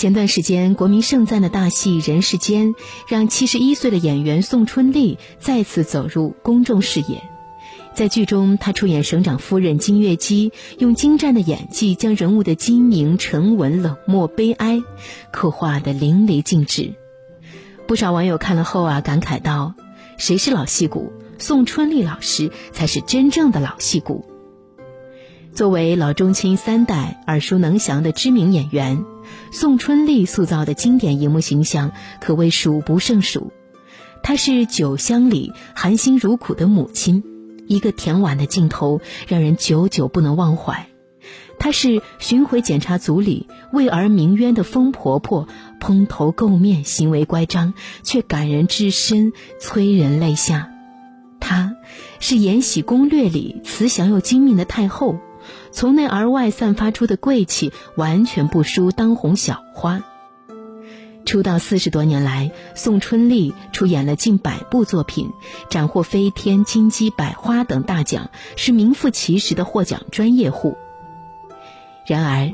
前段时间国民盛赞的大戏《人世间》，让七十一岁的演员宋春丽再次走入公众视野。在剧中，她出演省长夫人金月姬，用精湛的演技将人物的精明、沉稳、冷漠、悲哀刻画的淋漓尽致。不少网友看了后啊，感慨道：“谁是老戏骨？宋春丽老师才是真正的老戏骨。”作为老中青三代耳熟能详的知名演员。宋春丽塑造的经典荧幕形象可谓数不胜数，她是酒香里含辛茹苦的母亲，一个甜碗的镜头让人久久不能忘怀；她是巡回检查组里为儿鸣冤的疯婆婆，蓬头垢面，行为乖张，却感人至深，催人泪下；她是《延禧攻略》里慈祥又精明的太后。从内而外散发出的贵气，完全不输当红小花。出道四十多年来，宋春丽出演了近百部作品，斩获飞天、金鸡、百花等大奖，是名副其实的获奖专业户。然而，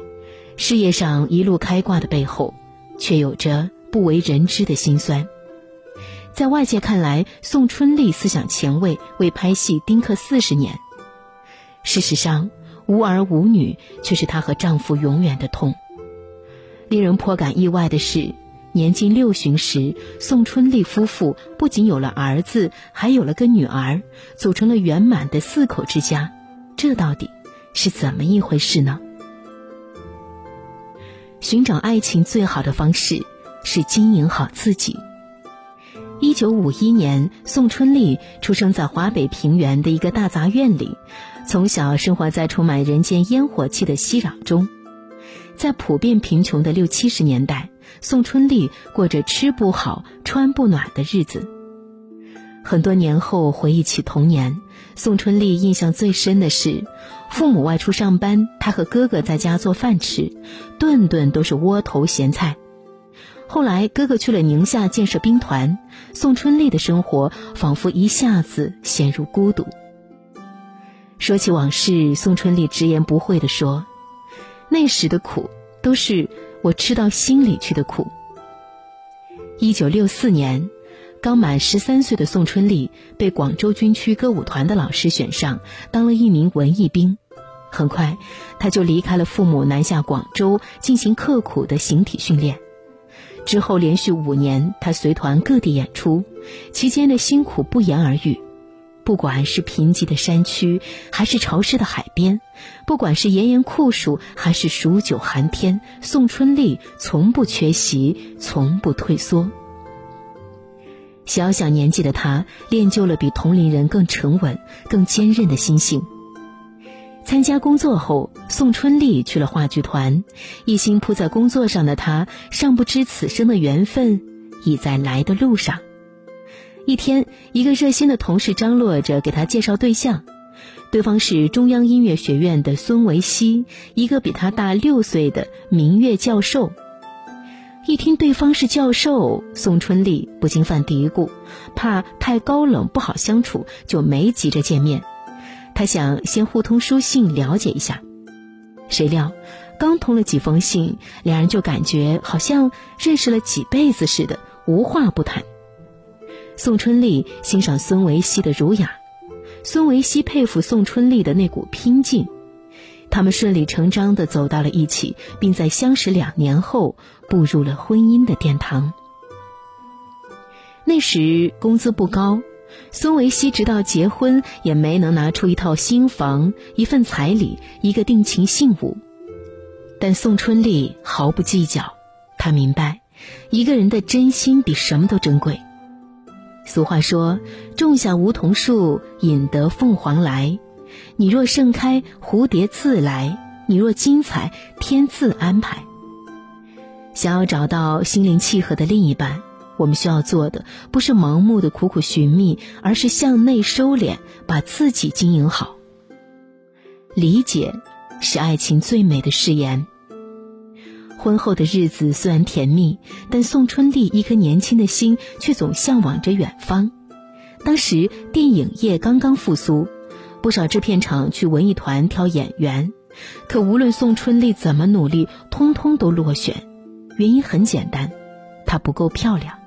事业上一路开挂的背后，却有着不为人知的辛酸。在外界看来，宋春丽思想前卫，为拍戏丁克四十年。事实上，无儿无女，却是她和丈夫永远的痛。令人颇感意外的是，年近六旬时，宋春丽夫妇不仅有了儿子，还有了个女儿，组成了圆满的四口之家。这到底是怎么一回事呢？寻找爱情最好的方式是经营好自己。一九五一年，宋春丽出生在华北平原的一个大杂院里。从小生活在充满人间烟火气的熙攘中，在普遍贫穷的六七十年代，宋春丽过着吃不好、穿不暖的日子。很多年后回忆起童年，宋春丽印象最深的是，父母外出上班，她和哥哥在家做饭吃，顿顿都是窝头咸菜。后来哥哥去了宁夏建设兵团，宋春丽的生活仿佛一下子陷入孤独。说起往事，宋春丽直言不讳地说：“那时的苦，都是我吃到心里去的苦。”一九六四年，刚满十三岁的宋春丽被广州军区歌舞团的老师选上，当了一名文艺兵。很快，他就离开了父母，南下广州进行刻苦的形体训练。之后，连续五年，他随团各地演出，期间的辛苦不言而喻。不管是贫瘠的山区，还是潮湿的海边，不管是炎炎酷暑，还是数九寒天，宋春丽从不缺席，从不退缩。小小年纪的她，练就了比同龄人更沉稳、更坚韧的心性。参加工作后，宋春丽去了话剧团，一心扑在工作上的她，尚不知此生的缘分已在来的路上。一天，一个热心的同事张罗着给他介绍对象，对方是中央音乐学院的孙维熙，一个比他大六岁的民乐教授。一听对方是教授，宋春丽不禁犯嘀咕，怕太高冷不好相处，就没急着见面。他想先互通书信了解一下，谁料刚通了几封信，两人就感觉好像认识了几辈子似的，无话不谈。宋春丽欣赏孙维熙的儒雅，孙维熙佩服宋春丽的那股拼劲，他们顺理成章的走到了一起，并在相识两年后步入了婚姻的殿堂。那时工资不高，孙维熙直到结婚也没能拿出一套新房、一份彩礼、一个定情信物，但宋春丽毫不计较，她明白，一个人的真心比什么都珍贵。俗话说：“种下梧桐树，引得凤凰来。你若盛开，蝴蝶自来；你若精彩，天自安排。”想要找到心灵契合的另一半，我们需要做的不是盲目的苦苦寻觅，而是向内收敛，把自己经营好。理解，是爱情最美的誓言。婚后的日子虽然甜蜜，但宋春丽一颗年轻的心却总向往着远方。当时电影业刚刚复苏，不少制片厂去文艺团挑演员，可无论宋春丽怎么努力，通通都落选。原因很简单，她不够漂亮。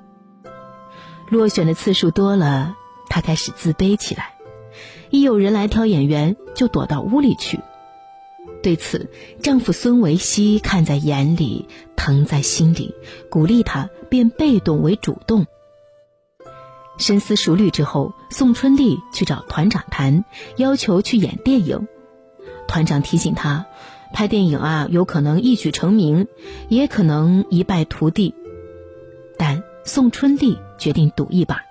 落选的次数多了，她开始自卑起来，一有人来挑演员，就躲到屋里去。对此，丈夫孙维熙看在眼里，疼在心里，鼓励她变被动为主动。深思熟虑之后，宋春丽去找团长谈，要求去演电影。团长提醒她，拍电影啊，有可能一举成名，也可能一败涂地。但宋春丽决定赌一把。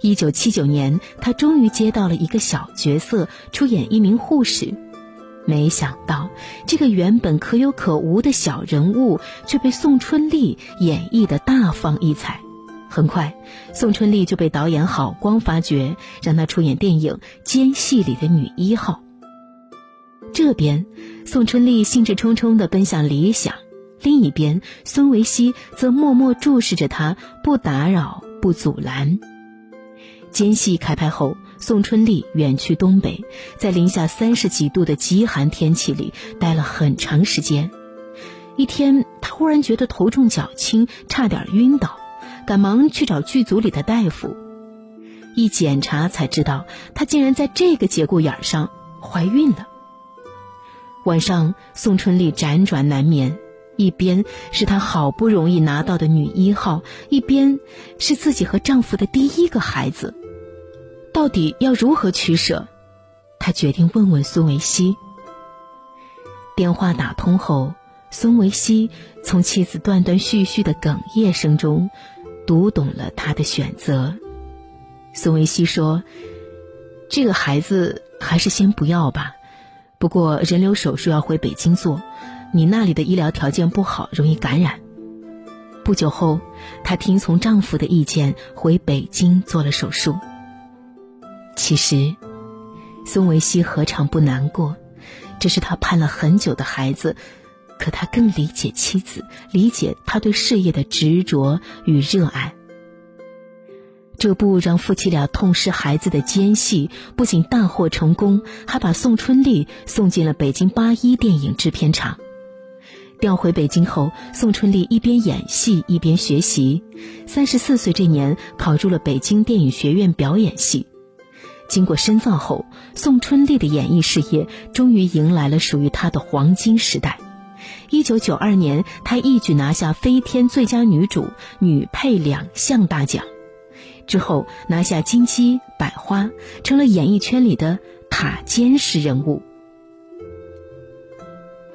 一九七九年，她终于接到了一个小角色，出演一名护士。没想到，这个原本可有可无的小人物，却被宋春丽演绎的大放异彩。很快，宋春丽就被导演郝光发掘，让她出演电影《奸细》里的女一号。这边，宋春丽兴致冲冲地奔向理想；另一边，孙维熙则默默注视着她，不打扰，不阻拦。《奸细》开拍后，宋春丽远去东北，在零下三十几度的极寒天气里待了很长时间。一天，她忽然觉得头重脚轻，差点晕倒。赶忙去找剧组里的大夫，一检查才知道，她竟然在这个节骨眼上怀孕了。晚上，宋春丽辗转难眠，一边是她好不容易拿到的女一号，一边是自己和丈夫的第一个孩子，到底要如何取舍？他决定问问孙维熙。电话打通后，孙维熙从妻子断断续续的哽咽声中。读懂了他的选择，孙维熙说：“这个孩子还是先不要吧。不过人流手术要回北京做，你那里的医疗条件不好，容易感染。”不久后，她听从丈夫的意见回北京做了手术。其实，宋维熙何尝不难过？这是他盼了很久的孩子。可他更理解妻子，理解他对事业的执着与热爱。这部让夫妻俩痛失孩子的奸细，不仅大获成功，还把宋春丽送进了北京八一电影制片厂。调回北京后，宋春丽一边演戏一边学习。三十四岁这年，考入了北京电影学院表演系。经过深造后，宋春丽的演艺事业终于迎来了属于她的黄金时代。一九九二年，她一举拿下飞天最佳女主、女配两项大奖，之后拿下金鸡、百花，成了演艺圈里的塔尖式人物。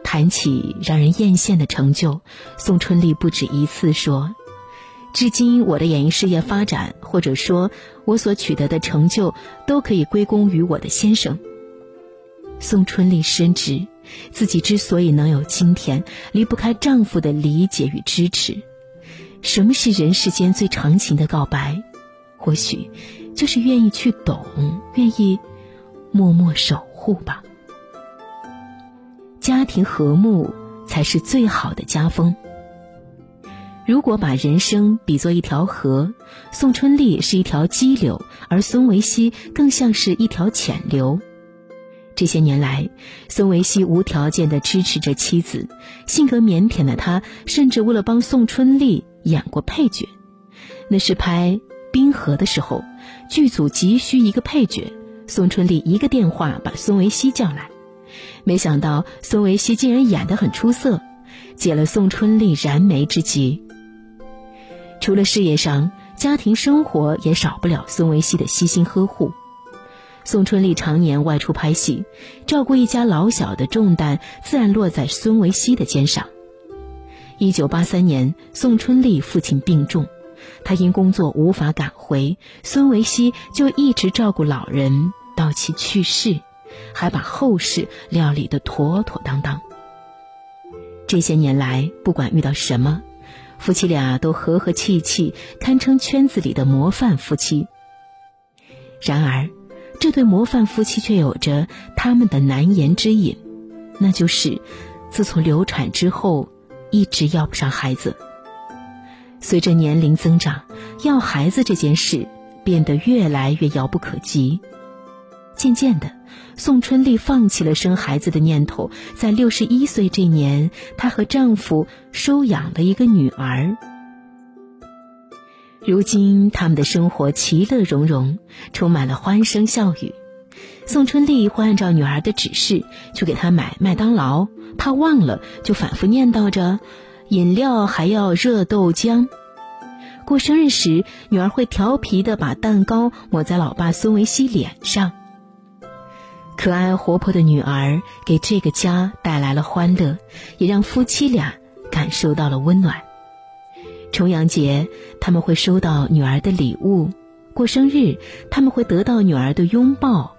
谈起让人艳羡的成就，宋春丽不止一次说：“至今我的演艺事业发展，或者说我所取得的成就，都可以归功于我的先生。”宋春丽深知。自己之所以能有今天，离不开丈夫的理解与支持。什么是人世间最长情的告白？或许，就是愿意去懂，愿意默默守护吧。家庭和睦才是最好的家风。如果把人生比作一条河，宋春丽是一条激流，而孙维熙更像是一条浅流。这些年来，孙维熙无条件的支持着妻子，性格腼腆的他甚至为了帮宋春丽演过配角。那是拍《冰河》的时候，剧组急需一个配角，宋春丽一个电话把孙维熙叫来。没想到孙维熙竟然演得很出色，解了宋春丽燃眉之急。除了事业上，家庭生活也少不了孙维熙的悉心呵护。宋春丽常年外出拍戏，照顾一家老小的重担自然落在孙维熙的肩上。一九八三年，宋春丽父亲病重，她因工作无法赶回，孙维熙就一直照顾老人到其去世，还把后事料理得妥妥当当。这些年来，不管遇到什么，夫妻俩都和和气气，堪称圈子里的模范夫妻。然而，这对模范夫妻却有着他们的难言之隐，那就是，自从流产之后，一直要不上孩子。随着年龄增长，要孩子这件事变得越来越遥不可及。渐渐的，宋春丽放弃了生孩子的念头，在六十一岁这年，她和丈夫收养了一个女儿。如今，他们的生活其乐融融，充满了欢声笑语。宋春丽会按照女儿的指示去给她买麦当劳，怕忘了就反复念叨着：“饮料还要热豆浆。”过生日时，女儿会调皮的把蛋糕抹在老爸孙维熙脸上。可爱活泼的女儿给这个家带来了欢乐，也让夫妻俩感受到了温暖。重阳节，他们会收到女儿的礼物；过生日，他们会得到女儿的拥抱。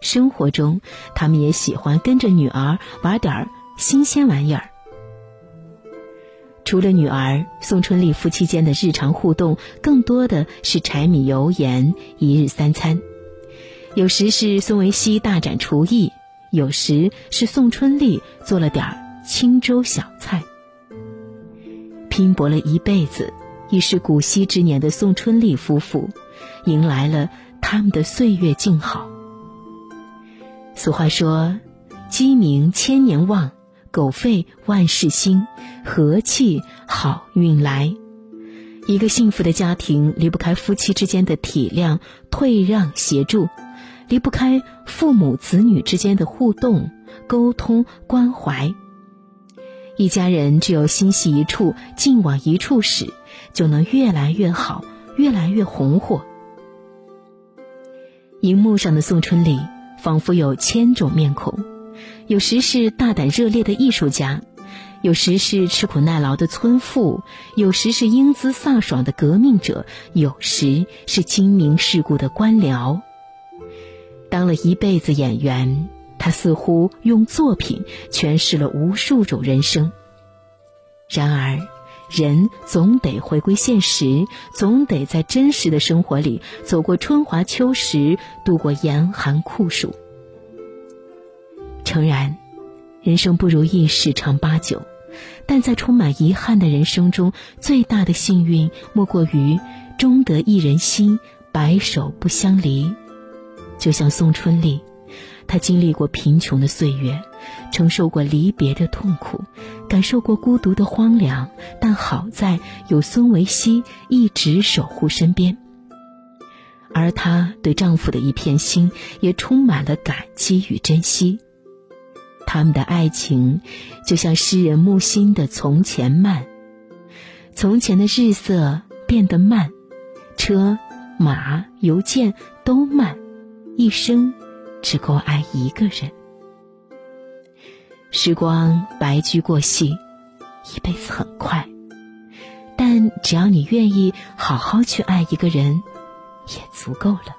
生活中，他们也喜欢跟着女儿玩点新鲜玩意儿。除了女儿，宋春丽夫妻间的日常互动更多的是柴米油盐一日三餐。有时是宋维熙大展厨艺，有时是宋春丽做了点儿清粥小菜。拼搏了一辈子，已是古稀之年的宋春丽夫妇，迎来了他们的岁月静好。俗话说：“鸡鸣千年旺，狗吠万事兴，和气好运来。”一个幸福的家庭离不开夫妻之间的体谅、退让、协助，离不开父母子女之间的互动、沟通、关怀。一家人只有心系一处，劲往一处使，就能越来越好，越来越红火。荧幕上的宋春丽仿佛有千种面孔，有时是大胆热烈的艺术家，有时是吃苦耐劳的村妇，有时是英姿飒爽的革命者，有时是精明世故的官僚。当了一辈子演员。他似乎用作品诠释了无数种人生。然而，人总得回归现实，总得在真实的生活里走过春华秋实，度过严寒酷暑。诚然，人生不如意十常八九，但在充满遗憾的人生中，最大的幸运莫过于终得一人心，白首不相离。就像宋春丽。她经历过贫穷的岁月，承受过离别的痛苦，感受过孤独的荒凉，但好在有孙维熙一直守护身边。而她对丈夫的一片心也充满了感激与珍惜。他们的爱情就像诗人木心的《从前慢》，从前的日色变得慢，车马邮件都慢，一生。只够爱一个人。时光白驹过隙，一辈子很快，但只要你愿意好好去爱一个人，也足够了。